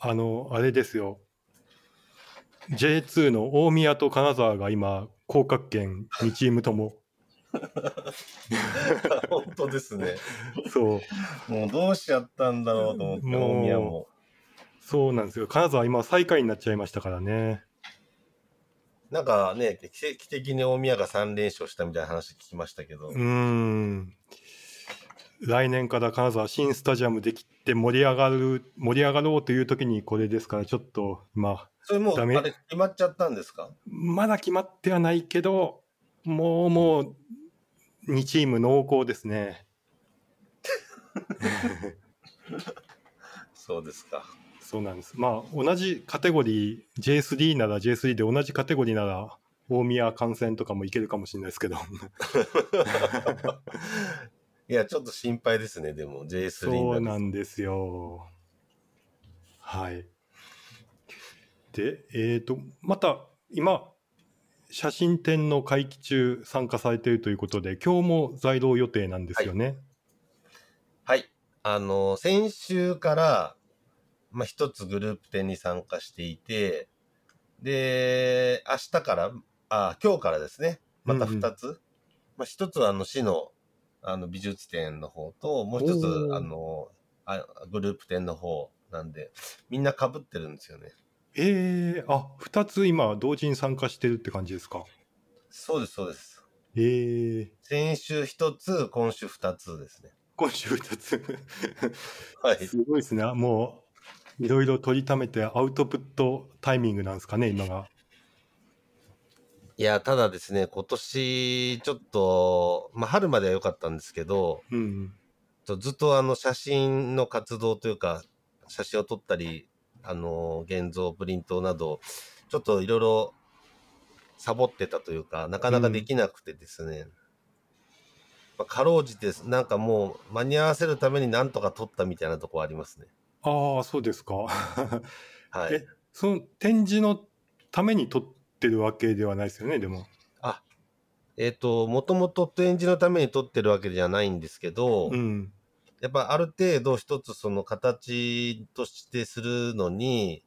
あの、あれですよ。J2 の大宮と金沢が今、降格圏2チームとも。本当ですね。そう。もうどうしちゃったんだろうと思って、大宮も。そうなんですよ。金沢今最下位になっちゃいましたからね。なんかね、奇跡的に大宮が3連勝したみたいな話聞きましたけど、うーん。来年から金沢新スタジアムできて盛り上がる、盛り上がろうという時にこれですから、ちょっと今、それもう、ダメあれ決まっちゃったんですか？まだ決まってはないけど、もうもう、2チーム濃厚ですね。そうですか。そうなんです。まあ、同じカテゴリー、J3 なら J3 で同じカテゴリーなら、大宮観戦とかもいけるかもしれないですけど。いや、ちょっと心配ですね、でも J3 にそうなんですよ。はい。で、えっ、と、また、今、写真展の会期中参加されているということで、今日も在廊予定なんですよね。はい。あの、先週から、まあ、一つグループ展に参加していて、で、明日から、あ、今日からですね、また二つ。まあ、一つはあの、市の、あの、美術展の方と、もう一つあの、あグループ展の方なんで、みんな被ってるんですよね。えー、あ、二つ今同時に参加してるって感じですか？そうです、そうです。えー、先週一つ、今週二つですね。今週二つ。はい。すごいですね。もう、いろいろ取りためてアウトプットタイミングなんですかね、今が。いや、ただですね、今年、ちょっと、まあ、春までは良かったんですけど、うん。ちょずっとあの、写真の活動というか、写真を撮ったり、あの、現像、プリントなど、ちょっといろいろサボってたというか、なかなかできなくてですね、まあ、かろうじて、なんかもう、間に合わせるためになんとか撮ったみたいなところありますね。ああ、そうですか。はいえ。その展示のために撮ってるわけではないですよね、でも。あ、えっ、と、もともと展示のために撮ってるわけじゃないんですけど、うん。やっぱある程度一つその形としてするのに、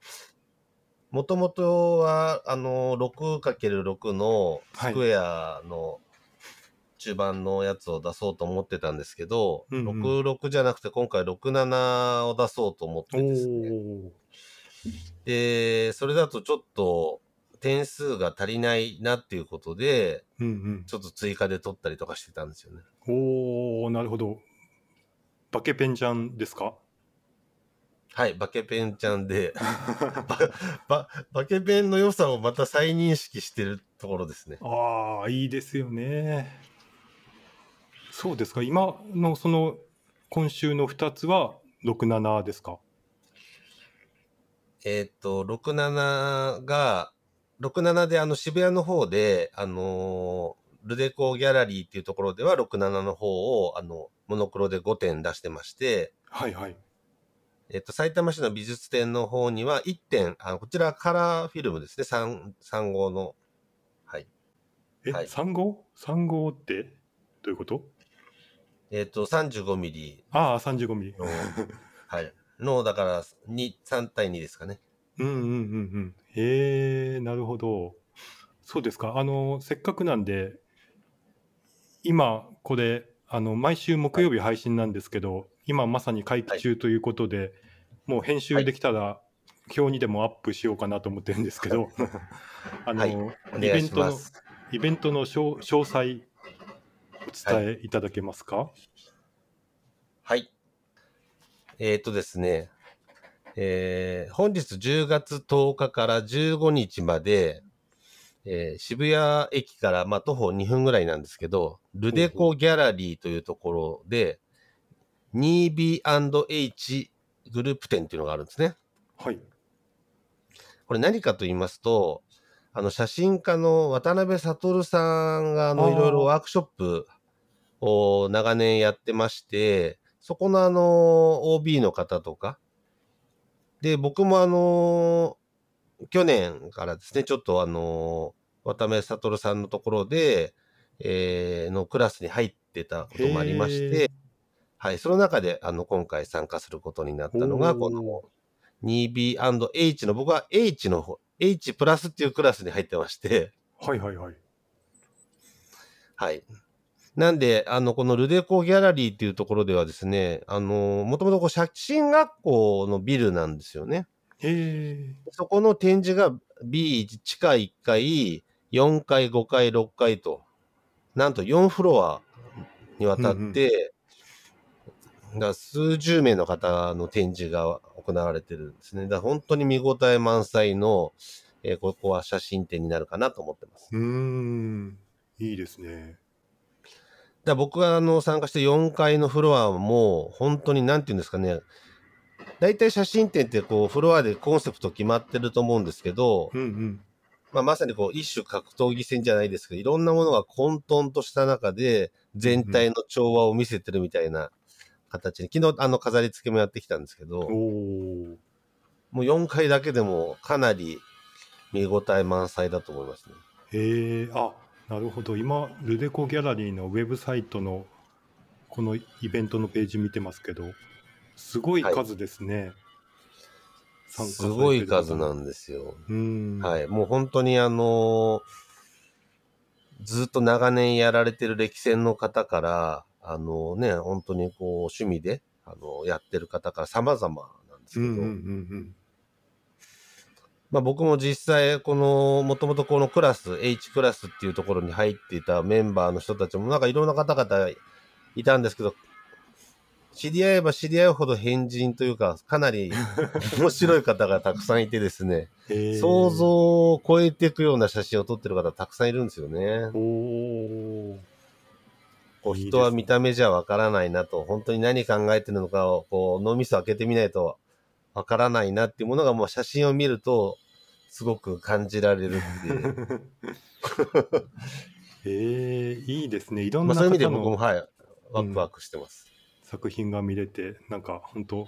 もともとはあの 6×6 のスクエアの中盤のやつを出そうと思ってたんですけど、うんうん66じゃなくて今回67を出そうと思っおてですね。お。で、それだとちょっと点数が足りないなっていうことで、うんうん。ちょっと追加で取ったりとかしてたんですよね。おお、なるほど。バケペンちゃんですか？はい、バケペンちゃんで、ば、ば、バケペンの良さをまた再認識してるところですね。ああ、いいですよね。そうですか。今のその、今週の2つは67ですか？えーっと、67が、67であの渋谷の方で、あのールデコギャラリーっていうところでは67の方を、あの、モノクロで5点出してまして、はいはい。えっと、埼玉市の美術展の方には1点、あこちらカラーフィルムですね、3、3号の。はい。え、はい3号 ?3 号って？どういうこと？えっと、35ミリああ、35ミリ。の、はい。の、だから、2、3対2ですかね。うんうんうんうん。へえ、なるほど。そうですか。あの、せっかくなんで、今、これ、あの、毎週木曜日配信なんですけど、今まさに会期中ということで、もう編集できたら、表にでもアップしようかなと思ってるんですけど、あの、はいおイ願いベントの。イベントの詳詳細、お伝えいただけますか、はい。えっ、とですね、えー本日10月10日から15日まで、えー渋谷駅から、まあ、徒歩2分ぐらいなんですけど、ルデコギャラリーというところで、2B&H グループ展っていうのがあるんですね。はい。これ何かと言いますと、あの、写真家の渡辺悟さんが、あの、いろいろワークショップを長年やってまして、そこのあの、OB の方とか、で、僕もあの、去年からですね、ちょっとあの、渡辺悟さんのところで、えーのクラスに入ってたこともありましへて、はい、その中で、あの、今回参加することになったのが、この 2B&H の、僕は H の方、H プラスっていうクラスに入ってまして、はいはいはい。はい。なんで、あの、このルデコギャラリーっていうところではですね、あの、もともとこう写真学校のビルなんですよね。へえ。そこの展示が B 地下1階、4階、5階、6階と、なんと4フロアにわたって、だ数十名の方の展示が行われてるんですね。だ本当に見応え満載の、えーここは写真展になるかなと思ってます。うーん。いいですね。だ僕があの参加して4階のフロアも、本当になんていうんですかね、大体写真展ってこうフロアでコンセプト決まってると思うんですけど、うんうん。まあ、まさにこう一種格闘技戦じゃないですけど、いろんなものが混沌とした中で全体の調和を見せてるみたいな形に、昨日あの飾り付けもやってきたんですけど。もう4階だけでもかなり見応え満載だと思いますね。へえ。あ、なるほど。今、ルデコギャラリーのウェブサイトのこのイベントのページ見てますけど、すごい数ですね。参加すごい数なんですよ。うん。はい。もう本当にあのずっと長年やられてる歴戦の方から、あのね、本当にこう趣味で、あのやってる方から様々なんですけど、うんうんうんまあ僕も実際、この、もともとこのクラス、H クラスっていうところに入っていたメンバーの人たちも、なんかいろんな方々いたんですけど、知り合えば知り合うほど変人というか、かなり 面白い方がたくさんいてですね。想像を超えていくような写真を撮ってる方たくさんいるんですよね。おお。こう人は見た目じゃわからないなと、本当に何考えてるのかを、こう脳みそ開けてみないとわからないなっていうものがもう写真を見ると、すごく感じられるっていう。へえ、いいですね。いろんまあ、なそういう意味で方僕も、のはい、ワクワクしてます。作品が見れて、なんか本当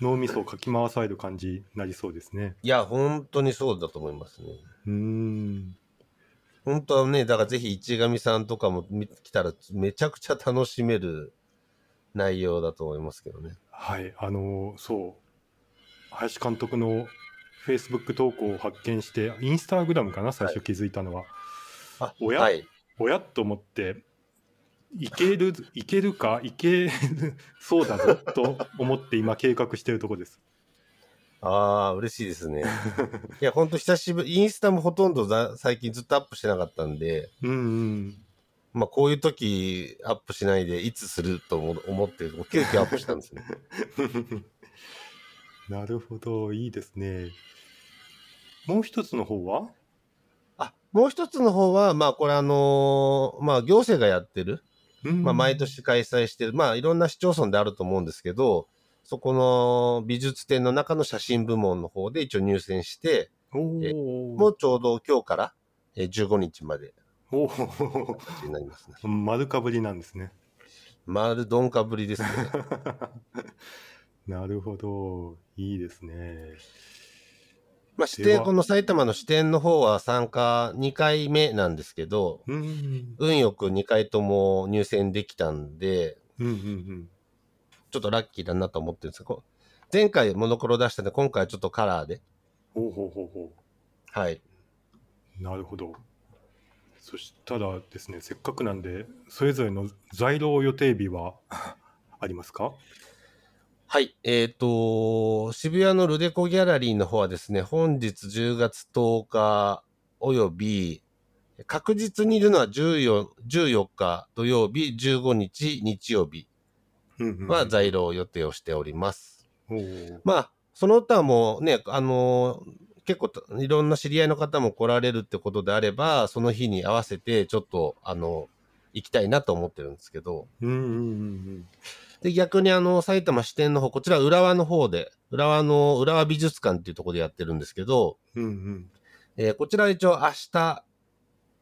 脳みそをかき回される感じになりそうですね。いや、本当にそうだと思いますね。うーん。本当はね、だからぜひ市上さんとかも見来たらめちゃくちゃ楽しめる内容だと思いますけどね。はい、あのそう、林監督の Facebook 投稿を発見して、インスタグラムかな、最初気づいたのは。あ、おや？はい。おや？っと思って、いける、いけるか、いけるそうだぞと思って今計画してるとこです。ああ、嬉しいですね。いや、本当久しぶり、インスタもほとんどざ最近ずっとアップしてなかったんで、うんうん。まあこういう時アップしないでいつすると思思って、急遽アップしたんですね。なるほど、いいですね。もう一つの方は？あ、もう一つの方は、まあこれあのーまあ行政がやってる、うんまあ毎年開催してる、まあいろんな市町村であると思うんですけど、そこの美術展の中の写真部門の方で一応入選して、おえおもうちょうど今日からえー15日までおお形になりますね。丸かぶりなんですね。丸鈍化ぶりですね。なるほど、いいですね。まあ、支でこの埼玉の支店の方は参加2回目なんですけど、うん、運よく2回とも入選できたんで、うん、うん、うん。ちょっとラッキーだなと思ってるんですけど、前回モノクロ出したんで、今回はちょっとカラーで、ほうほうほうほはい。う。なるほど。そしたらですね、せっかくなんで、それぞれの在廊予定日はありますか？はい。えっ、と、渋谷のルデコギャラリーの方はですね、本日10月10日および、確実にいるのは14 14日土曜日、15日日曜日うんうんうんは在廊予定をしております。まあ、その他もね、あの結構いろんな知り合いの方も来られるってことであれば、その日に合わせてちょっと、あの、行きたいなと思ってるんですけど、うんうんうんで、逆にあの、埼玉支店の方、こちら浦和の方で、浦和の浦和美術館っていうところでやってるんですけど、うん。うんうん。えーこちら一応明日、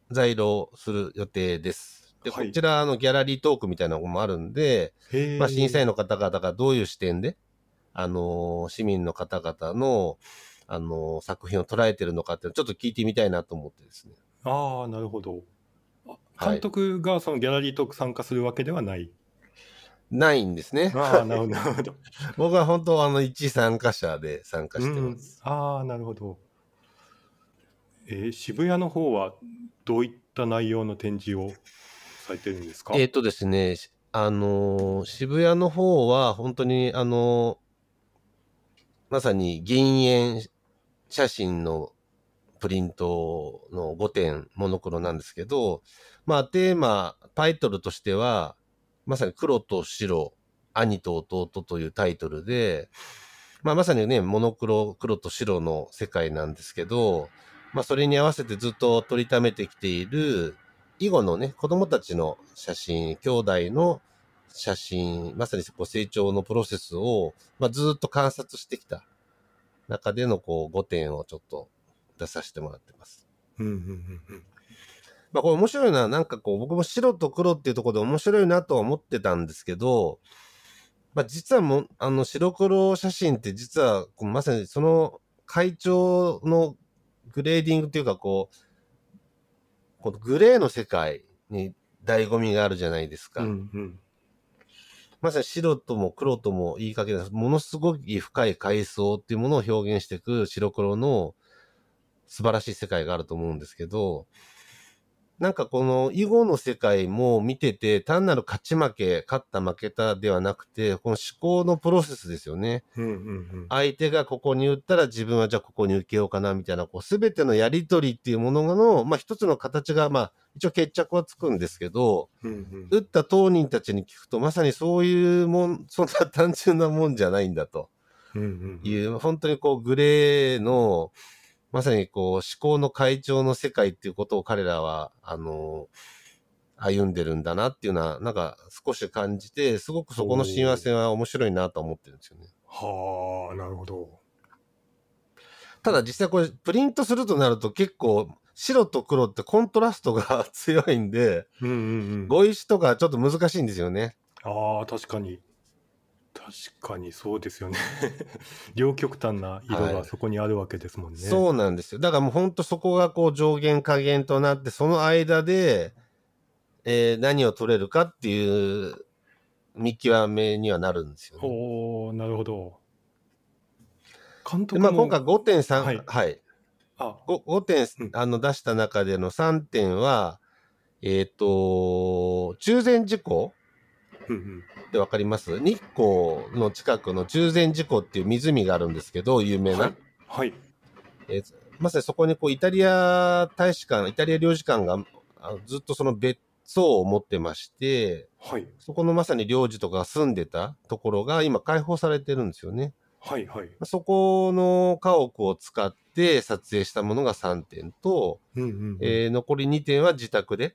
在廊する予定です。で、はいこちらのギャラリートークみたいなのもあるんで。まあ、審査員の方々がどういう視点で、あのー市民の方々の、あのー作品を捉えてるのかってちょっと聞いてみたいなと思ってですね。ああ、なるほど。監督がそのギャラリートーク参加するわけではない。ないんですね。ああ、なるほど。僕は本当あの一参加者で参加してます。うん、ああ、なるほど。えー渋谷の方はどういった内容の展示をされてるんですか？えっ、とですね、しあのー渋谷の方は本当にあのーまさに銀塩写真のプリントの5点モノクロなんですけど、まあテーマ、タイトルとしては、まさに黒と白、兄と弟というタイトルで、まあまさにね、モノクロ、黒と白の世界なんですけど、まあそれに合わせてずっと撮りためてきている囲碁のね、子供たちの写真、兄弟の写真、まさにこう成長のプロセスを、まあ、ずっと観察してきた中でのこう5点をちょっと出させてもらってます。まあこれ面白いな、なんかこう僕も白と黒っていうところで面白いなとは思ってたんですけど、まあ実はもう、あの白黒写真って実はまさにその会長のグレーディングっていうかこう、このグレーの世界に醍醐味があるじゃないですか。うんうんまさに白とも黒とも言いかけない、ものすごい深い階層っていうものを表現していく白黒の素晴らしい世界があると思うんですけど、なんかこの囲碁の世界も見てて、単なる勝ち負け、勝った負けたではなくて、この思考のプロセスですよね。うんうんうん。相手がここに打ったら自分はじゃあここに受けようかなみたいな、こうすべてのやりとりっていうものの、まあ一つの形が、まあ一応決着はつくんですけど、うんうん。打った当人たちに聞くと、まさにそういうもん、そんな単純なもんじゃないんだと。うんうん。いう、本当にこうグレーの、まさにこう思考の会長の世界っていうことを彼らは、あの、歩んでるんだなっていうのは、なんか少し感じて、すごくそこの親和性は面白いなと思ってるんですよね。はあ、なるほど。ただ実際これプリントするとなると結構白と黒ってコントラストが 強いんで、うんうんうん。語彙詞とかちょっと難しいんですよね。ああ、確かに。確かにそうですよね。両極端な色はいがそこにあるわけですもんね。そうなんですよ。だからもうほんとそこがこう上限下限となって、その間で、えー何を取れるかっていう見極めにはなるんですよね。おおなるほど。監で督も、まあ今回5.3、はいはい。あ、5, 5点うんあの出した中での3点は、えっ、と、中禅寺湖うんうん。ってわかります？日光の近くの中禅寺湖っていう湖があるんですけど、有名な。はい。はい。えーまさにそこにこうイタリア大使館、イタリア領事館がずっとその別荘を持ってまして、はい。そこのまさに領事とかが住んでたところが今開放されてるんですよね。はい。はい。そこの家屋を使って撮影したものが3点と、うんうんうん。えー残り2点は自宅で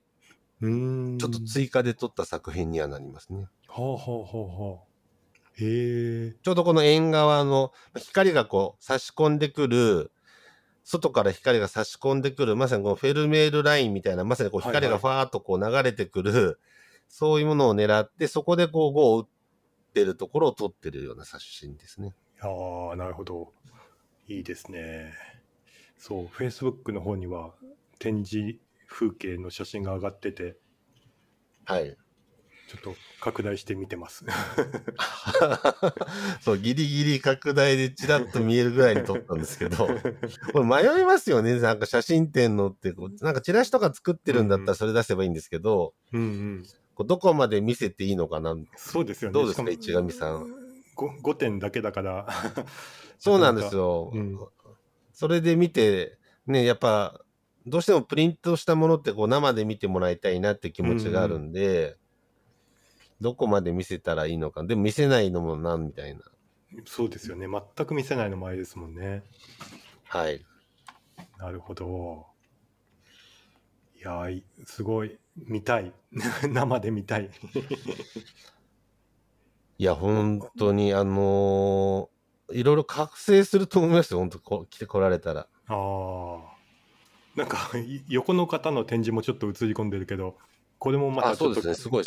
うーん。ちょっと追加で撮った作品にはなりますね。はあはあはあはあ。へえ。ちょうどこの縁側の光がこう差し込んでくる、外から光が差し込んでくる、まさにこのフェルメールラインみたいな、まさにこうはいはい光がファーっとこう流れてくる、そういうものを狙って、そこでこう碁を打ってるところを撮ってるような写真ですね。ああ、なるほど。いいですね。そう、Facebook の方には展示風景の写真が上がってて、はい。ちょっと拡大して見てます。そう、ギリギリ拡大でチラッと見えるぐらいに撮ったんですけど、これ迷いますよね。なんか写真展のってなんかチラシとか作ってるんだったらそれ出せばいいんですけど、うんうん。こうどこまで見せていいのかな。そうですよね。どうですかしも市上さん。5, 5点だけだから。そうなんですよ。うんそれで見て、ね、やっぱ、どうしてもプリントしたものってこう生で見てもらいたいなって気持ちがあるんで、どこまで見せたらいいのか。でも見せないのもなんみたいな。そうですよね。全く見せないのもあれですもんね。はい。なるほど。いやすごい。見たい。生で見たい。いや、本当に、あのーいろいろ覚醒すると思いますよ。本当こう来てこられたら。ああ。なんか、い横の方の展示もちょっと映り込んでるけど、これもまたちょっとねすごい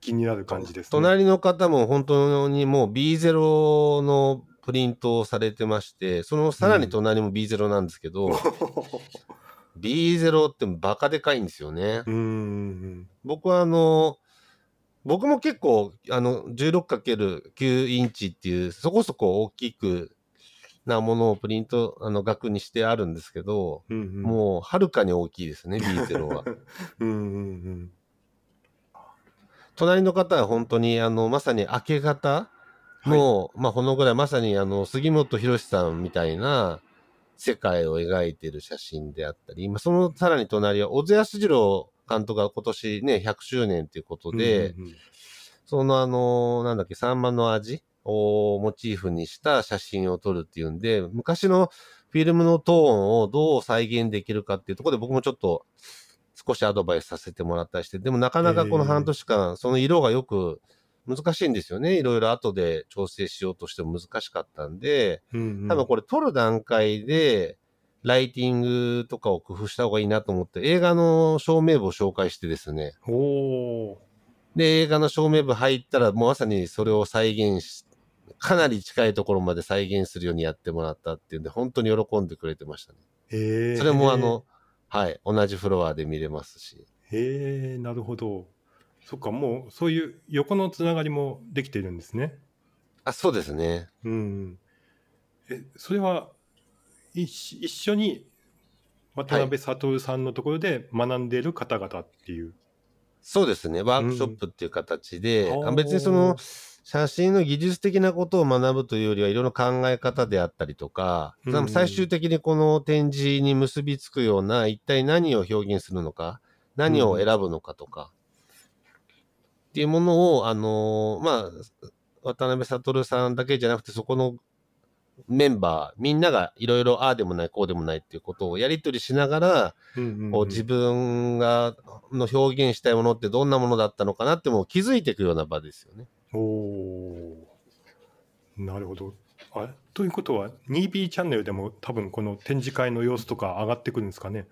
気になる感じですね。隣の方も本当にもう B0 のプリントをされてまして、そのさらに隣も B0 なんですけど、B0 ってバカでかいんですよね。うーん。僕はあの、僕も結構、あの、16×9 インチっていう、そこそこ大きくなものをプリント、あの、額にしてあるんですけど、うんうん、もう、はるかに大きいですね、B0 は。うんうんうん。隣の方は本当に、あの、まさに明け方の、まあ、このぐらい、まさに、あの、杉本博さんみたいな世界を描いてる写真であったり、まあ、そのさらに隣は、小津安二郎監督が今年ね、100周年ということで、うんうんうんそのあの、なんだっけ、サンマの味をモチーフにした写真を撮るっていうんで、昔のフィルムのトーンをどう再現できるかっていうところで僕もちょっと少しアドバイスさせてもらったりして、でもなかなかこの半年間、その色がよく難しいんですよね。いろいろ後で調整しようとしても難しかったんで、うんうん。多分これ撮る段階で、ライティングとかを工夫した方がいいなと思って、映画の照明部を紹介してですね、で、映画の照明部入ったら、もうまさにそれを再現し、かなり近いところまで再現するようにやってもらったっていうんで、本当に喜んでくれてましたね。へーそれもあの、はい、同じフロアで見れますし。へえなるほどそっかもうそういう横のつながりもできてるんですねあ、そうですね。うんえそれは一一緒に渡辺悟さんのところで学んでいる方々っていう、そうですね。ワークショップっていう形で、うんあ別にその、写真の技術的なことを学ぶというよりはいろいろ考え方であったりとか、最終的にこの展示に結びつくような一体何を表現するのか、何を選ぶのかとか、っていうものを、あのーまあ、渡辺悟さんだけじゃなくてそこのメンバー、みんながいろいろああでもない、こうでもないっていうことをやり取りしながら、うんうんうん。こう自分がの表現したいものってどんなものだったのかなってもう気づいていくような場ですよね。おおーなるほどあということは 2B チャンネルでも多分この展示会の様子とか上がってくるんですかね？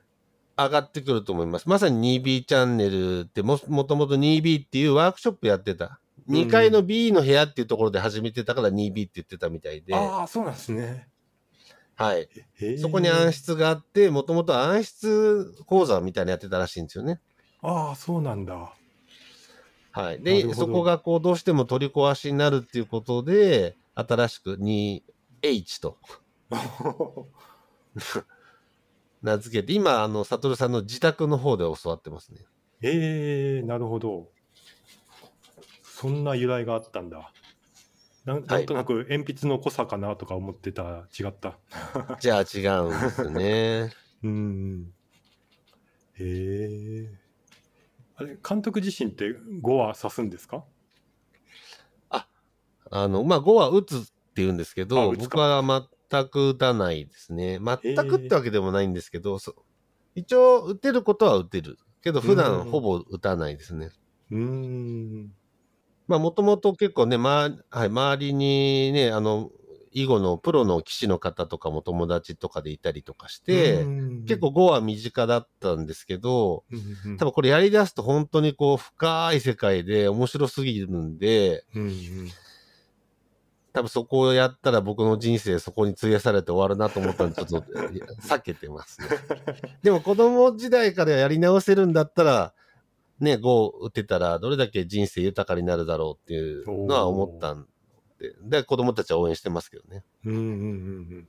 上がってくると思います。まさに 2B チャンネルっても、もともと 2B っていうワークショップやってた。うん2階の B の部屋っていうところで始めてたから 2B って言ってたみたいで、ああそうなんですねはい。そこに暗室があって、もともと暗室講座みたいなのやってたらしいんですよね。ああそうなんだはい。で、そこがこうどうしても取り壊しになるっていうことで、新しく 2H と 名付けて、今、あの、サトルさんの自宅の方で教わってますね。ええなるほど。そんな由来があったんだ。なんなんとなく鉛筆の濃さかなとか思ってたら違った。じゃあ違うんですね。うん。へえ。あれ、監督自身って5は指すんですか？あの、まあ、5は打つって言うんですけあど、僕は全く打たないですね。全くってわけでもないんですけど、そ一応打てることは打てる。けど普段ほぼ打たないですね。うーん。まあ、もともと結構ね、まはい、周りにね、あの、囲碁のプロの棋士の方とかも友達とかでいたりとかして、うん。結構、5は身近だったんですけど、多分これやり出すと本当にこう深い世界で面白すぎるんで、多分そこをやったら僕の人生そこに費やされて終わるなと思ったんで、ちょっと 避けてますね。でも子供時代からやり直せるんだったら、ね、5打てたらどれだけ人生豊かになるだろうっていうのは思ったんで、で、子供たちは応援してますけどね。うんうんうんうん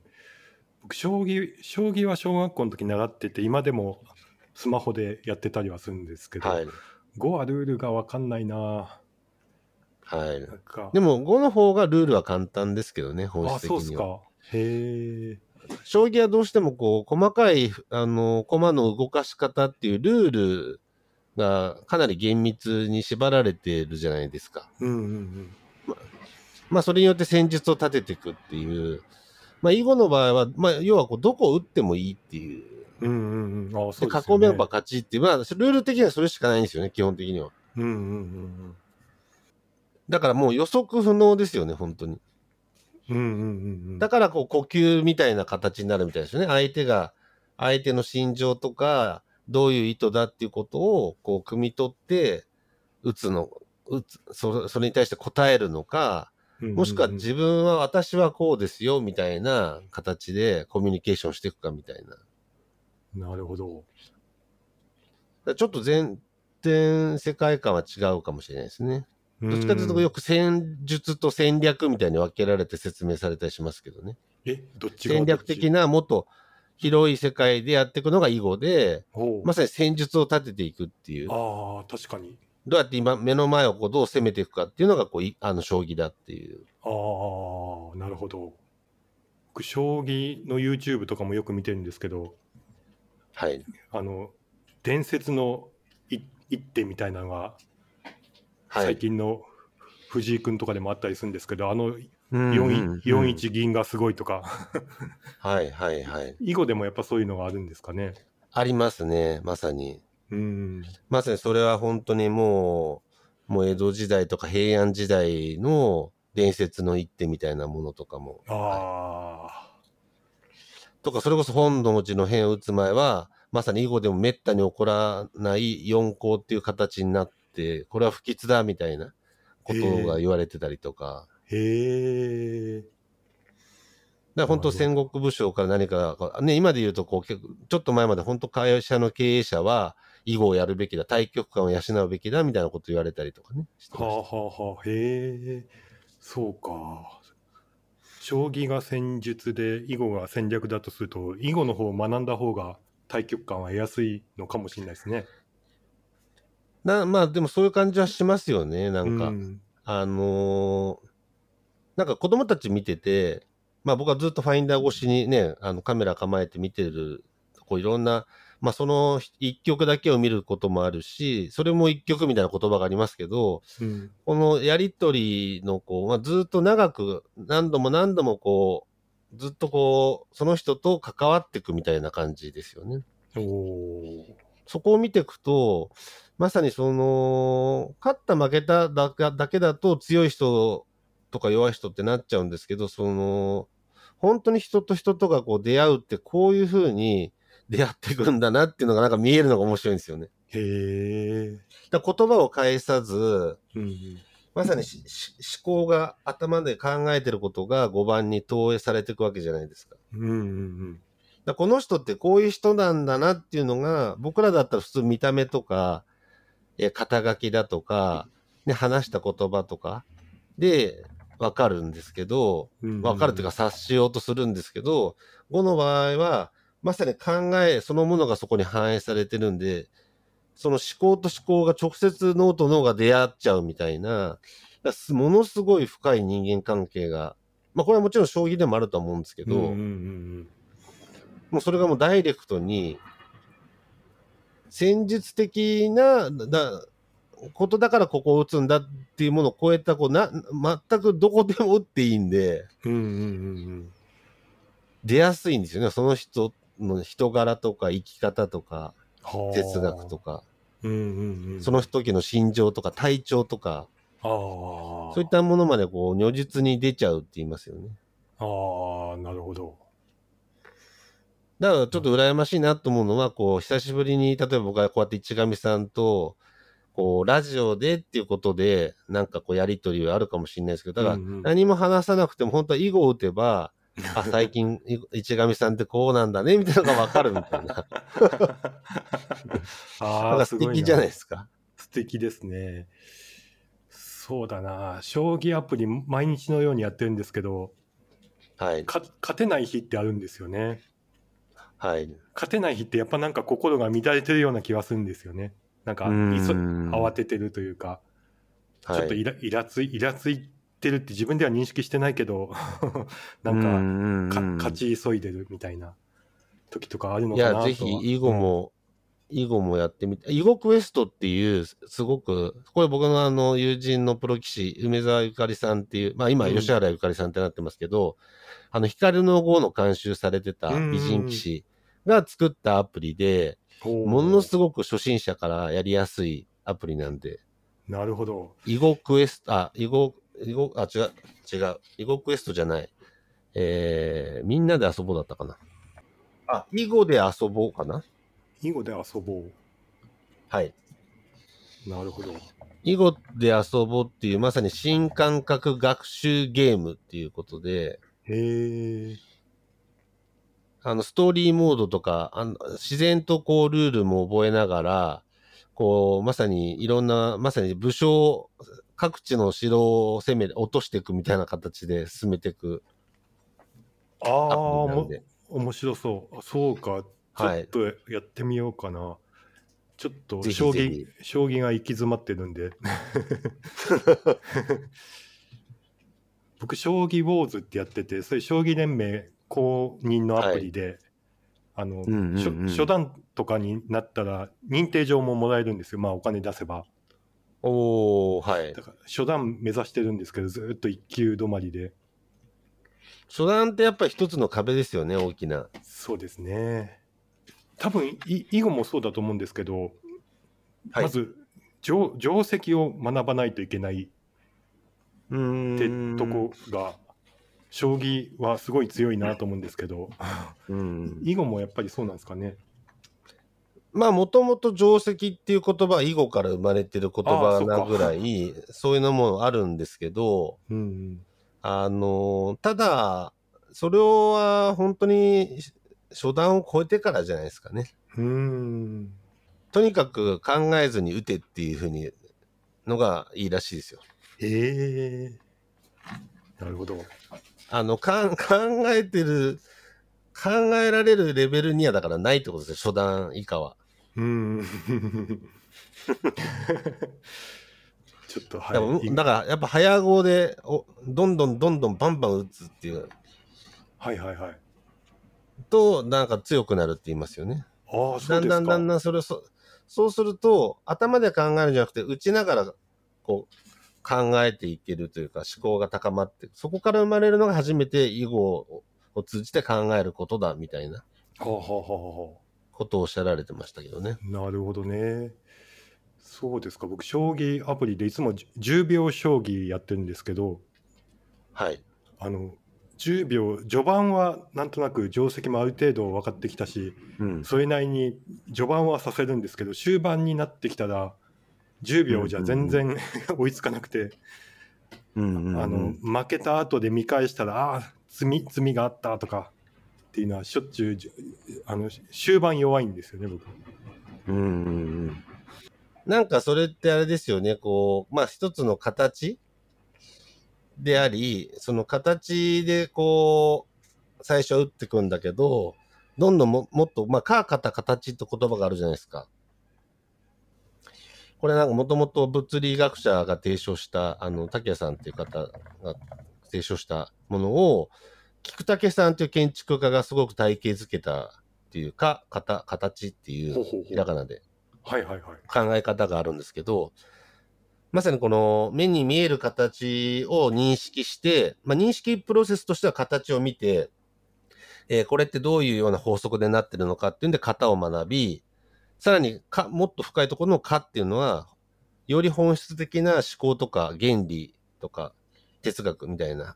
僕将棋将棋は小学校の時習ってて今でもスマホでやってたりはするんですけど、はい。5はルールが分かんないなはい。なんかでも5の方がルールは簡単ですけどね、本あ質的には。そうっすかへえ将棋はどうしてもこう、細かい、あの、駒の動かし方っていうルールがかなり厳密に縛られてるじゃないですか。うんうんうんまあ、それによって戦術を立てていくっていう。まあ、囲碁の場合は、まあ、要はこう、どこを打ってもいいっていう。うんうんうんあそで、うですよね囲めば勝ちっていう。まあ、ルール的にはそれしかないんですよね、基本的には。うんうんうんだからもう予測不能ですよね、本当に。うんうんうんうんだからこう呼吸みたいな形になるみたいですよね。相手が、相手の心情とか、どういう意図だっていうことを、こう、汲み取って、打つの、打つ、それ、それに対して答えるのか、もしくは自分は、私はこうですよ、みたいな形でコミュニケーションしていくかみたいな。なるほどらちょっと全然世界観は違うかもしれないですね。どっちかというとよく戦術と戦略みたいに分けられて説明されたりしますけどね。え、どっちが戦略的なもっと広い世界でやっていくのが囲碁で、まさに戦術を立てていくっていう。ああ、確かに。どうやって今目の前をこうどう攻めていくかっていうのがこういあの将棋だっていう。ああ、なるほど。僕、将棋の YouTube とかもよく見てるんですけど、はい。あの、伝説のい一手みたいなのが、はい。最近の藤井君とかでもあったりするんですけど、あのうん4うんうんい4一銀がすごいとか、はいはいはい。囲碁でもやっぱそういうのがあるんですかね。ありますね、まさに。うん。まさにそれは本当にもう、もう江戸時代とか平安時代の伝説の一手みたいなものとかも。あとか、それこそ本能寺の変を打つ前は、まさに囲碁でも滅多に起こらない四皇っていう形になって、これは不吉だみたいなことが言われてたりとか。あ、へえ。だから本当戦国武将から何か、ね、今で言うとこう、ちょっと前まで本当会社の経営者は囲碁をやるべきだ、対局観を養うべきだみたいなこと言われたりとかね。はあはあはあ、へえ。そうか。将棋が戦術で囲碁が戦略だとすると、囲碁の方を学んだ方が対局感は得やすいのかもしれないですね。なまあでもそういう感じはしますよね、なんか。うんあのーなんか子供たち見てて、まあ僕はずっとファインダー越しにね、あのカメラ構えて見てる、こういろんな、まあその一曲だけを見ることもあるし、それも一曲みたいな言葉がありますけど、うんこのやりとりのこう、まあ、ずっと長く何度も何度もこう、ずっとこう、その人と関わっていくみたいな感じですよね。そこを見ていくと、まさにその、勝った負けただけだけだと強い人とか弱い人ってなっちゃうんですけど、その、本当に人と人とがこう出会うってこういう風に出会っていくんだなっていうのがなんか見えるのが面白いんですよね。へえ。だ言葉を返さず、うんまさに思考が頭で考えてることが5番に投影されていくわけじゃないですか。うんうんうんだこの人ってこういう人なんだなっていうのが、僕らだったら普通見た目とか、え肩書きだとか、ね、話した言葉とかでわかるんですけど、うんわかるっていうか察しようとするんですけど、5の場合は、まさに考えそのものがそこに反映されてるんで、その思考と思考が直接脳と脳が出会っちゃうみたいな、ものすごい深い人間関係が、まあこれはもちろん将棋でもあると思うんですけど、うんうんうんもうそれがもうダイレクトに、戦術的な、だ、ことだからここを打つんだっていうものを超えた、こうな、全くどこでも打っていいんで、うんうんうんうん出やすいんですよね。その人の人柄とか生き方とか、はあ。哲学とか、うんうんうん。その時の心情とか体調とか、そういったものまでこう、如実に出ちゃうって言いますよね。ああなるほど。だからちょっと羨ましいなと思うのは、こう、久しぶりに、例えば僕がこうやって市上さんと、こう、ラジオでっていうことで、なんかこう、やりとりはあるかもしれないですけど、だから何も話さなくても、本当は囲碁を打てば、あ、最近、い市上さんってこうなんだね、みたいなのがわかるみたいな。ああか素敵じゃないですか。素敵ですねそうだな将棋アプリ毎日のようにやってるんですけどはい。か勝てない日ってあるんですよねはい。勝てない日ってやっぱなんか心が乱れてるような気がするんですよねなんかん慌ててるというか、はい、ちょっとイライラついイラついてるって自分では認識してないけど なんかか勝ち急いでるみたいな時とかあるのいや、かなとは。ぜひ、囲碁も、囲碁もやってみて、囲碁クエストっていう、すごく、これ僕のあの、友人のプロ棋士、梅沢ゆかりさんっていう、まあ今、うん。吉原ゆかりさんってなってますけど、あの、光の碁の監修されてた美人棋士が作ったアプリで、ものすごく初心者からやりやすいアプリなんで、なるほど。囲碁クエスト、あ、囲碁、囲碁、あ、違う、違う、囲碁クエストじゃない。えー、みんなで遊ぼうだったかな。あ、囲碁で遊ぼうかな。囲碁で遊ぼはい。うなるほど囲碁で遊ぼうっていう、まさに新感覚学習ゲームっていうことで、へえあの、ストーリーモードとか、あの自然とこう、ルールも覚えながら、こう、まさにいろんな、まさに武将、各地の城を攻め、落としていくみたいな形で進めていくああ、もで。面白そう。あそうか。ちょはい。っとやってみようかな。ちょっとぜひ将棋ぜひ、将棋が行き詰まってるんで。僕、将棋ウォーズってやってて、それ将棋連盟公認のアプリで、あの、うんうん初うん初段とかになったら認定状ももらえるんですよ。まあお金出せば。おー、はい。だから初段目指してるんですけど、ずーっと一級止まりで。初段ってやっぱり一つの壁ですよね、大きな。そうですね。多分い囲碁もそうだと思うんですけど、はいまず定定石を学ばないといけないってん。とこが将棋はすごい強いなと思うんですけどうん。囲碁もやっぱりそうなんですかね？まあ、もともと定石っていう言葉は囲碁から生まれてる言葉なぐらい、そういうのもあるんですけど、うんあの、ただ、それは本当に初段を超えてからじゃないですかね。うん。うんとにかく考えずに打てっていうふうにのがいいらしいですよ。ええなるほど。あの、かん 考えてる、考えられるレベルにはだからないってことですよ、初段以下は。うん。ちょっとだからはい。だからやっぱ早碁でおどんどんどんどんバンバン打つっていうはいはいはい。となんか強くなるって言いますよね。ああ、そうですか。だんだんだんだんそれをそそうすると頭で考えるんじゃなくて打ちながらこう考えていけるというか思考が高まってそこから生まれるのが初めて囲碁をを通じて考えることだみたいなことをおっしゃられてましたけどね。なるほどね。そうですか。僕、将棋アプリでいつも10秒将棋やってるんですけど、はい。あの、10秒、序盤はなんとなく定石もある程度分かってきたし、うん。それなりに序盤はさせるんですけど、終盤になってきたら、10秒じゃ全然 追いつかなくて、うんうんうん。あの負けた後で見返したら、ああー、詰み詰みがあったとか。っていうのはしょっちゅうあの終盤弱いんですよね、僕。うんうんうん。なんかそれってあれですよね、こう、まあ一つの形であり、その形でこう、最初は打ってくんだけど、どんどんももっと、まあ、か、かた、形って言葉があるじゃないですか。これなんかもともと物理学者が提唱した、あの、竹谷さんっていう方が提唱したものを、菊竹さんっていう建築家がすごく体系づけたっていうか、か形っていう、ひらがなで。考え方があるんですけど、まさにこの目に見える形を認識して、まあ、認識プロセスとしては形を見て、えーこれってどういうような法則でなってるのかっていうんで型を学び、さらにかもっと深いところのかっていうのは、より本質的な思考とか原理とか哲学みたいな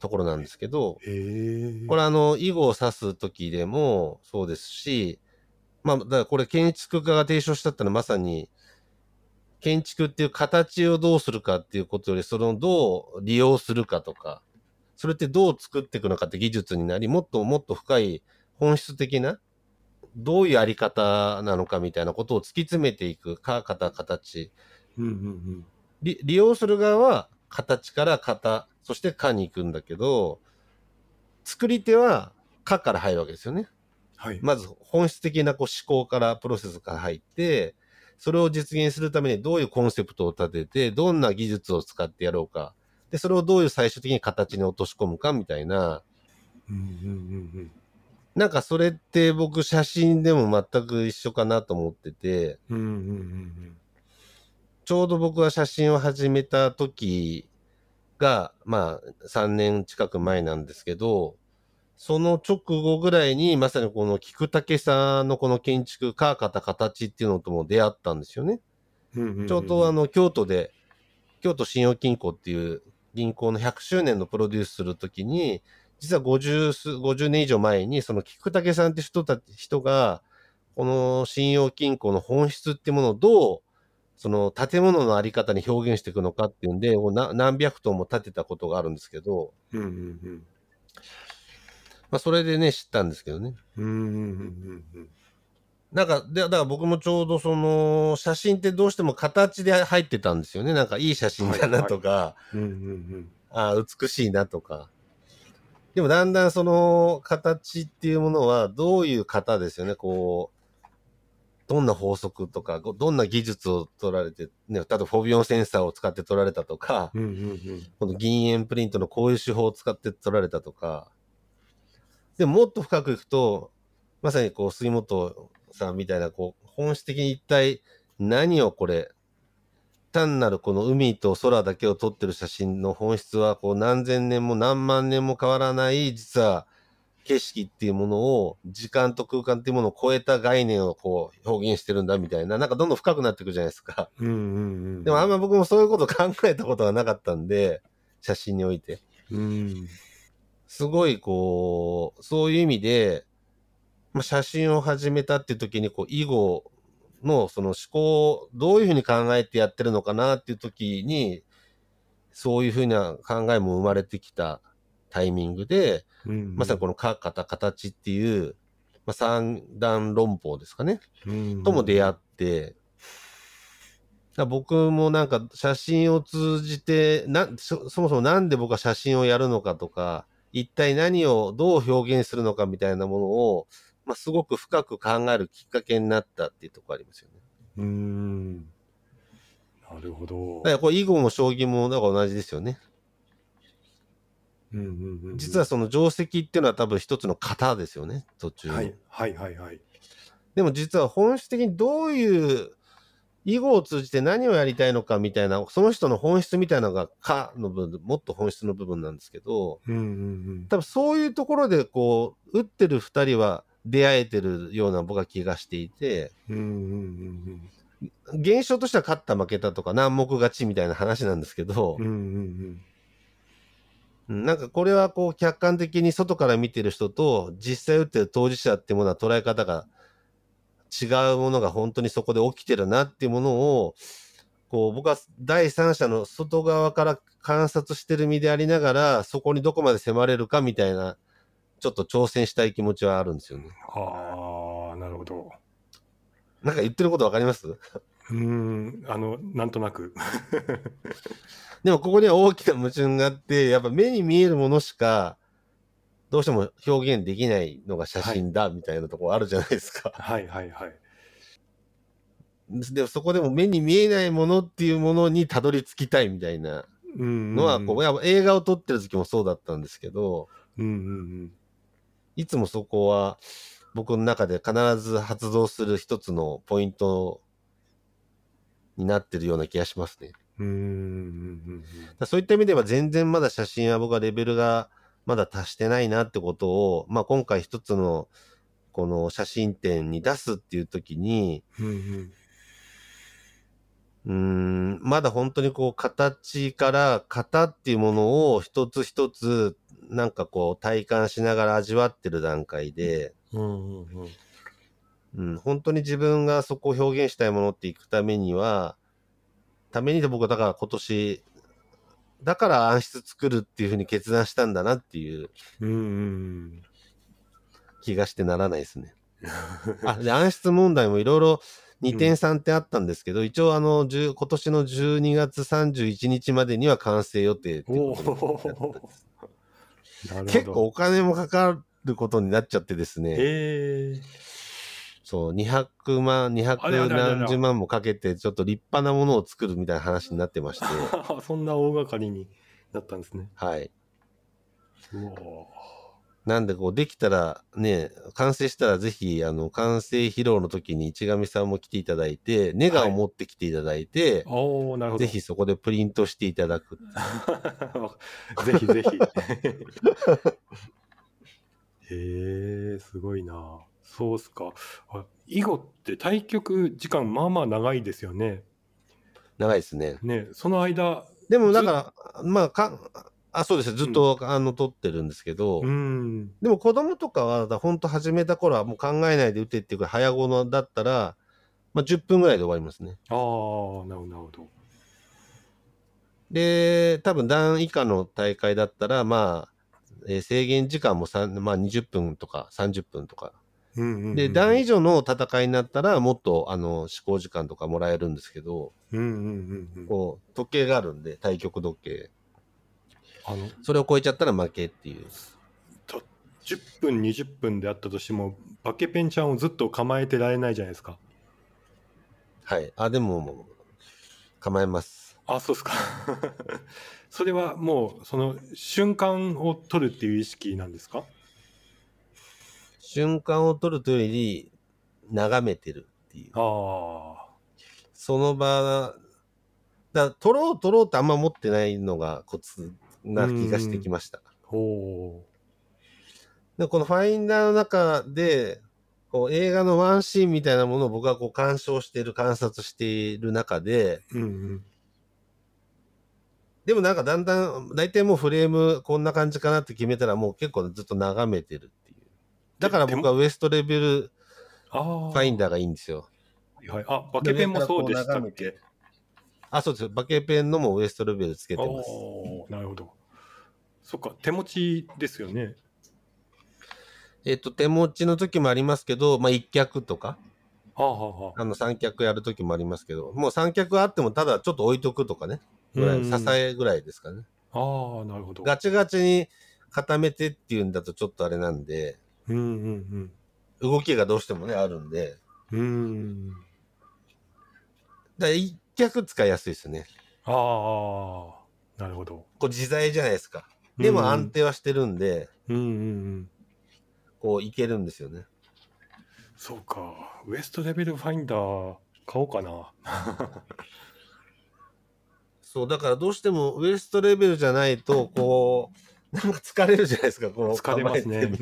ところなんですけど。これあの、囲碁を指す時でもそうですし、まあ、だからこれ建築家が提唱したってのはまさに、建築っていう形をどうするかっていうことより、それをどう利用するかとか、それってどう作っていくのかって技術になり、もっともっと深い本質的な、どういうあり方なのかみたいなことを突き詰めていくか、型、形。うんうんうん。利利用する側は形から型、そしてかに行くんだけど、作り手はかから入るわけですよね。はい。まず本質的なこう思考からプロセスから入って、それを実現するためにどういうコンセプトを立てて、どんな技術を使ってやろうか。で、それをどういう最終的に形に落とし込むかみたいな。うんうんうんなんかそれって僕写真でも全く一緒かなと思ってて、うん。うんうんうんちょうど僕は写真を始めた時が、まあ3年近く前なんですけど、その直後ぐらいにまさにこの菊竹さんのこの建築、かかた形っていうのとも出会ったんですよね。うんうんうん。ちょうどあの京都で、京都信用金庫っていう銀行の100周年のプロデュースするときに、実は50数、50年以上前に、その菊竹さんって人たち、人が、この信用金庫の本質っていうものをどう、その建物のあり方に表現していくのかっていうんで、何百棟も建てたことがあるんですけど、うんうんうん。まあそれでね、知ったんですけどね。うんうんうんうんうん。なんか、で、だから僕もちょうどその、写真ってどうしても形で入ってたんですよね。なんかいい写真だなとか、あ、美しいなとか。でもだんだんその形っていうものはどういう型ですよね。こう、どんな法則とか、どんな技術を取られて、ね、例えばフォビオンセンサーを使って取られたとか、うん。うんうんうん。この銀塩プリントのこういう手法を使って取られたとか、でももっと深くいくと、まさにこう、杉本さんみたいな、こう、本質的に一体何をこれ、単なるこの海と空だけを撮ってる写真の本質は、こう、何千年も何万年も変わらない、実は、景色っていうものを、時間と空間っていうものを超えた概念をこう、表現してるんだみたいな、なんかどんどん深くなっていくじゃないですか。うんうんうん。でもあんま僕もそういうこと考えたことがなかったんで、写真において。うん。すごいこう、そういう意味で、まあ、写真を始めたっていう時に、こう、囲碁のその思考をどういうふうに考えてやってるのかなっていう時に、そういうふうな考えも生まれてきたタイミングで、うんまさにこのか、型、形っていう、まあ、三段論法ですかね。のとも出会って、僕もなんか写真を通じてなそ、そもそもなんで僕は写真をやるのかとか、一体何をどう表現するのかみたいなものを、まあ、すごく深く考えるきっかけになったっていうところありますよね。うん。なるほど。だからこれ囲碁も将棋もだから同じですよね。うんうんうん。実はその定石っていうのは多分一つの型ですよね、途中の。はいはいはいはい。でも実は本質的にどういう囲碁を通じて何をやりたいのかみたいな、その人の本質みたいなのが、かの部分、もっと本質の部分なんですけど、うんうん多分そういうところでこう、打ってる二人は出会えてるような僕は気がしていて、現象としては勝った負けたとか南目勝ちみたいな話なんですけどうんうん。う、んうんうんなんかこれはこう客観的に外から見てる人と実際打ってる当事者っていうものは捉え方が違うものが本当にそこで起きてるなっていうものをこう僕は第三者の外側から観察してる身でありながらそこにどこまで迫れるかみたいなちょっと挑戦したい気持ちはあるんですよね。ああ、なるほど。なんか言ってることわかります？うん、あの、なんとなく。でもここには大きな矛盾があってやっぱ目に見えるものしかどうしても表現できないのが写真だみたいなところあるじゃないですか。はいはいはい。でもそこでも目に見えないものっていうものにたどり着きたいみたいなうんのはこう、やっぱ映画を撮ってる時もそうだったんですけど、うんうんいつもそこは僕の中で必ず発動する一つのポイントになってるような気がしますね。うん。そういった意味では全然まだ写真は僕はレベルがまだ達してないなってことを、まあ今回一つのこの写真展に出すっていう時に、うん、まだ本当にこう形から型っていうものを一つ一つなんかこう体感しながら味わってる段階で、うんうんうんうん、本当に自分がそこを表現したいものっていくためには、ためにで僕はだから今年、だから暗室作るっていうふうに決断したんだなっていううんうん気がしてならないですね。あ、で、暗室問題もいろいろ2点3点あったんですけど、一応あの、10今年の12月31日までには完成予定っていうおことになってたお。なるほど。結構お金もかかることになっちゃってですね、へえ。そう、200万、あれあ200れあれあれ何十万もかけて、ちょっと立派なものを作るみたいな話になってまして、そんな大掛かりになったんですね。はい。うわなんでこう、できたらね、完成したらぜひ、あの、完成披露の時に市上さんも来ていただいて、ネガを持ってきていただいて、おおなるほど。ぜひそこでプリントしていただく。ぜひぜひ。へえ、すごいな。そうっすか。あ囲碁って対局時間まあまあ長いですよね。長いですね。ね、その間、でもだから、まあ、か、あ、そうです。ずっと、あの、撮ってるんですけど、うん。でも子供とかは、だ本当始めた頃はもう考えないで打てっていうか、早碁のだったら、まあ、10分ぐらいで終わりますね。ああ、なるほど、なるほど。で、多分段以下の大会だったら、まあ、えー制限時間もまあ、20分とか30分とかうんうんうんで、段以上の戦いになったら、もっと、あの、試行時間とかもらえるんですけど、うんうんうんうんこう、時計があるんで、対局時計。あのそれを超えちゃったら負けっていう。と10分20分であったとしてもバケペンちゃんをずっと構えてられないじゃないですかはい。あ、でも、もう構えます。あそうですか それはもうその瞬間を取るっていう意識なんですか？瞬間を取るというより、眺めてるっていう。ああその場、だ取ろう取ろうってあんま持ってないのがコツな気がしてきました。ほでこのファインダーの中で、こう映画のワンシーンみたいなものを僕はこう鑑賞している、観察している中で、ううんうん。でもなんかだんだん、大体もうフレームこんな感じかなって決めたらもう結構ずっと眺めてるっていう。だから僕はウエストレベルファインダーがいいんですよ。はい、あバケペンもそうでしたっけ？あ、そうです。バケペンのもウエストレベルつけてます。おなるほど。そっか手持ちですよね。えっと、手持ちの時もありますけど、まあ一脚とか、はあはあはあ。あの三脚やる時もありますけど、もう三脚あってもただちょっと置いとくとかね、ぐらい、うん支えぐらいですかね。ああなるほど。ガチガチに固めてっていうんだとちょっとあれなんで、うんうん動きがどうしてもね、あるんで、うんうんだから一脚使いやすいですね。ああなるほど。こう自在じゃないですか。でも安定はしてるんで、うんうんうん。こういけるんですよね。そうか。ウエストレベルファインダー買おうかな。そう、だからどうしてもウエストレベルじゃないと、こう、なんか疲れるじゃないですか、こう疲れますね。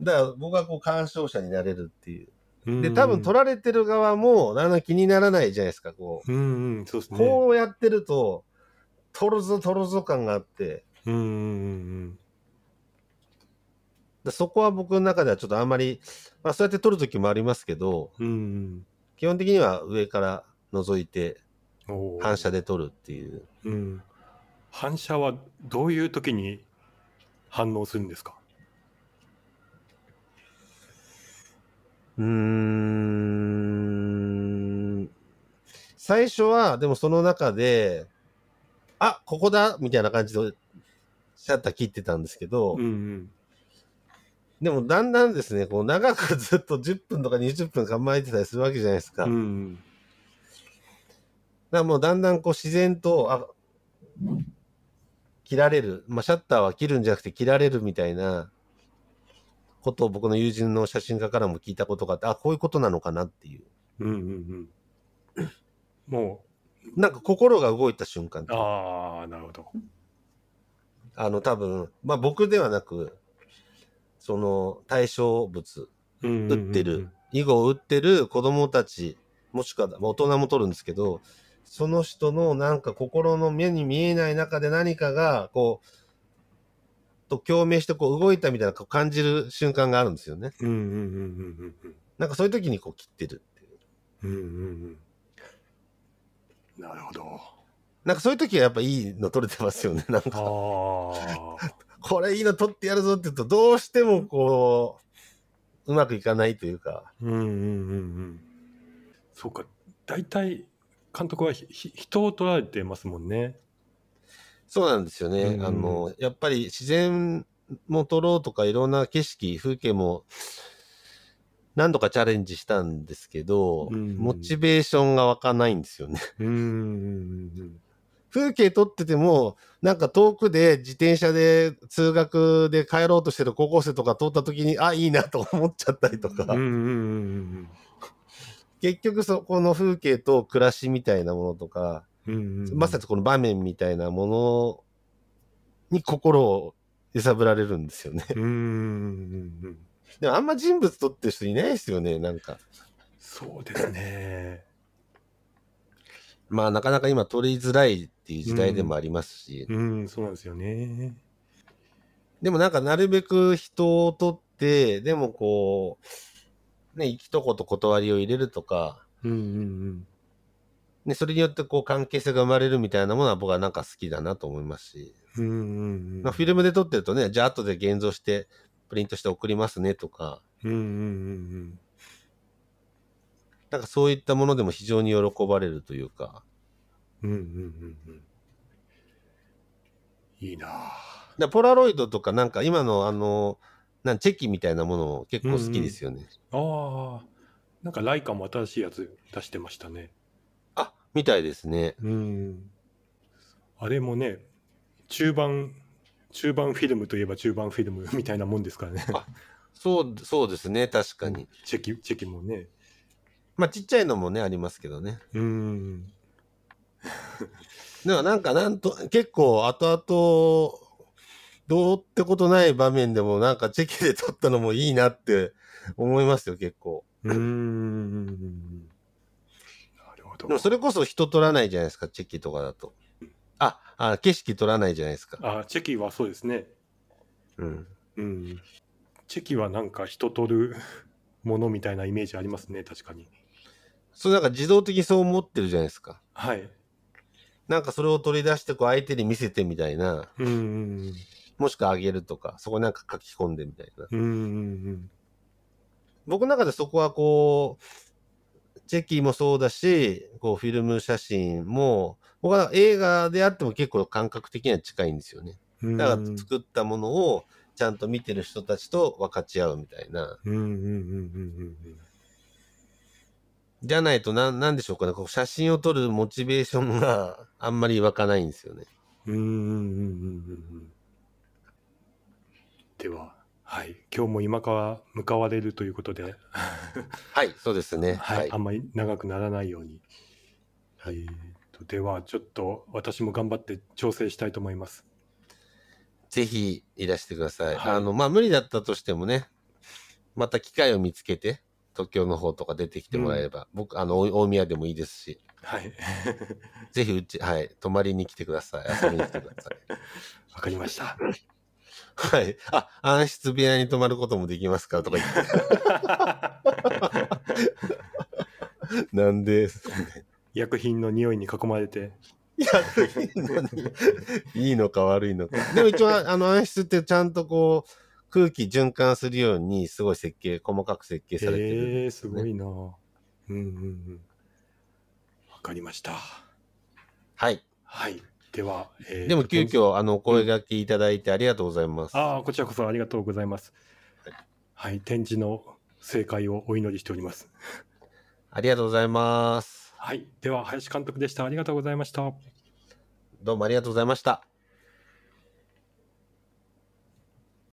だから僕はこう鑑賞者になれるっていう。うん。で、多分取られてる側もだんだん気にならないじゃないですか、こう。うんうんそうですね。こうやってると、取るぞ取るぞ感があって、うんうんうんでそこは僕の中ではちょっとあんまり、まあそうやって取る時もありますけど、うんうん。基本的には上から覗いて反射で取るっていう。うん。反射はどういう時に反応するんですか？うーん。最初は、でもその中で、あ、ここだみたいな感じで、シャッター切ってたんですけど、うんうんでもだんだんですね、こう長くずっと10分とか20分構えてたりするわけじゃないですか。うだかんらもうだんだんこう自然と、あ、切られる。まあシャッターは切るんじゃなくて切られるみたいなことを僕の友人の写真家からも聞いたことがあって、あ、こういうことなのかなっていう。うんうんうん。もなんか心が動いた瞬間。うああなるほど。あの、多分、まあ僕ではなく、その対象物、打打ってる、囲碁を打ってる子供たち、もしくはまあ大人も取るんですけど、その人のなんか心の目に見えない中で何かが、こう、と共鳴してこう動いたみたいなこう感じる瞬間があるんですよね。うんうんうんうんなんかそういう時にこう切ってるっていう。うんうんうん。うんなるほど。なんかそういう時はやっぱいいの取れてますよね。なんあか、あこれいいの取ってやるぞって言うと、どうしてもこう、うまくいかないというか、うんうんうんうん。そうか。大体監督はひひ人を取られてますもんねそうなんですよね。うんあの、やっぱり自然も撮ろうとかいろんな景色、風景も何度かチャレンジしたんですけど、うんモチベーションが湧かないんですよね。うん風景撮ってても、なんか遠くで自転車で通学で帰ろうとしてる高校生とか通った時に、あ、いいなと思っちゃったりとか、うんうんうんうん。結局そこの風景と暮らしみたいなものとか、うんうんうん。まさにこの場面みたいなものに心を揺さぶられるんですよね。うんうんうんうんでもあんま人物撮ってる人いないですよね、なんか。そうですね。まあなかなか今撮りづらいっていう時代でもありますし、うんそうなんですよね。でもなんかなるべく人を撮って、でもこう、ね、一言断りを入れるとか、うんうんね、それによってこう関係性が生まれるみたいなものは僕はなんか好きだなと思いますし、うんうんうんうんまあ、フィルムで撮ってるとね、じゃあ後で現像してプリントして送りますねとか、うんうんうんなんかそういったものでも非常に喜ばれるというか、うん。うんうんうんうん。いいなポラロイドとかなんか今のあの、なんチェキみたいなものも結構好きですよね。ああ、なんかライカも新しいやつ出してましたね。あ、みたいですね。うん。あれもね、中盤、中盤フィルムといえば中盤フィルムみたいなもんですからね。あそう、そうですね、確かに。チェキ、チェキもね。まあちっちゃいのもね、ありますけどね。うん。でもなんかなんと、結構後々、どうってことない場面でもなんかチェキで撮ったのもいいなって思いますよ、結構。うーん。ほど。でもそれこそ人撮らないじゃないですか、チェキとかだと。あ、あ景色撮らないじゃないですか。あ、チェキはそうですね。うん。うん。チェキはなんか人取るものみたいなイメージありますね、確かに。そうなんか自動的にそう思ってるじゃないですか。はい。なんかそれを取り出してこう相手に見せてみたいな、うんうんもしくはあげるとか、そこになんか書き込んでみたいな。うん。うんうん僕の中でそこはこう、チェキもそうだし、こうフィルム写真も、僕は映画であっても結構感覚的には近いんですよね。うん。だから作ったものをちゃんと見てる人たちと分かち合うみたいな。じゃないとな、なんでしょうかね。こう写真を撮るモチベーションがあんまり湧かないんですよね。うん。うんうんうんうんうん。では、はい。今日も今から向かわれるということで、はい、そうですね。はい、はいあ。んまり長くならないように。えーとでは、ちょっと私も頑張って調整したいと思います。ぜひいらしてください。はいあの、まあ、無理だったとしてもね、また機会を見つけて、東京の方とか出てきてもらえれば、僕、あの、大大宮でもいいですし、はい。ぜひうち、はい、泊まりに来てください。遊びに来てください。わかりました。はい。あ、暗室部屋に泊まることもできますか？とか言って。なんで、薬品の匂いに囲まれて。いや、いいのか悪いのか。でも一応、あの暗室ってちゃんとこう、空気循環するように、すごい設計、細かく設計されてる。へえー、すごいな。うんうんうん。わかりました。はい。はい。では、えーでもと急遽、あの、お声掛けいただいてありがとうございます。ああ、こちらこそありがとうございます。はいはい、展示の正解をお祈りしております。ありがとうございます。はい。では、林監督でした。ありがとうございました。どうもありがとうございました。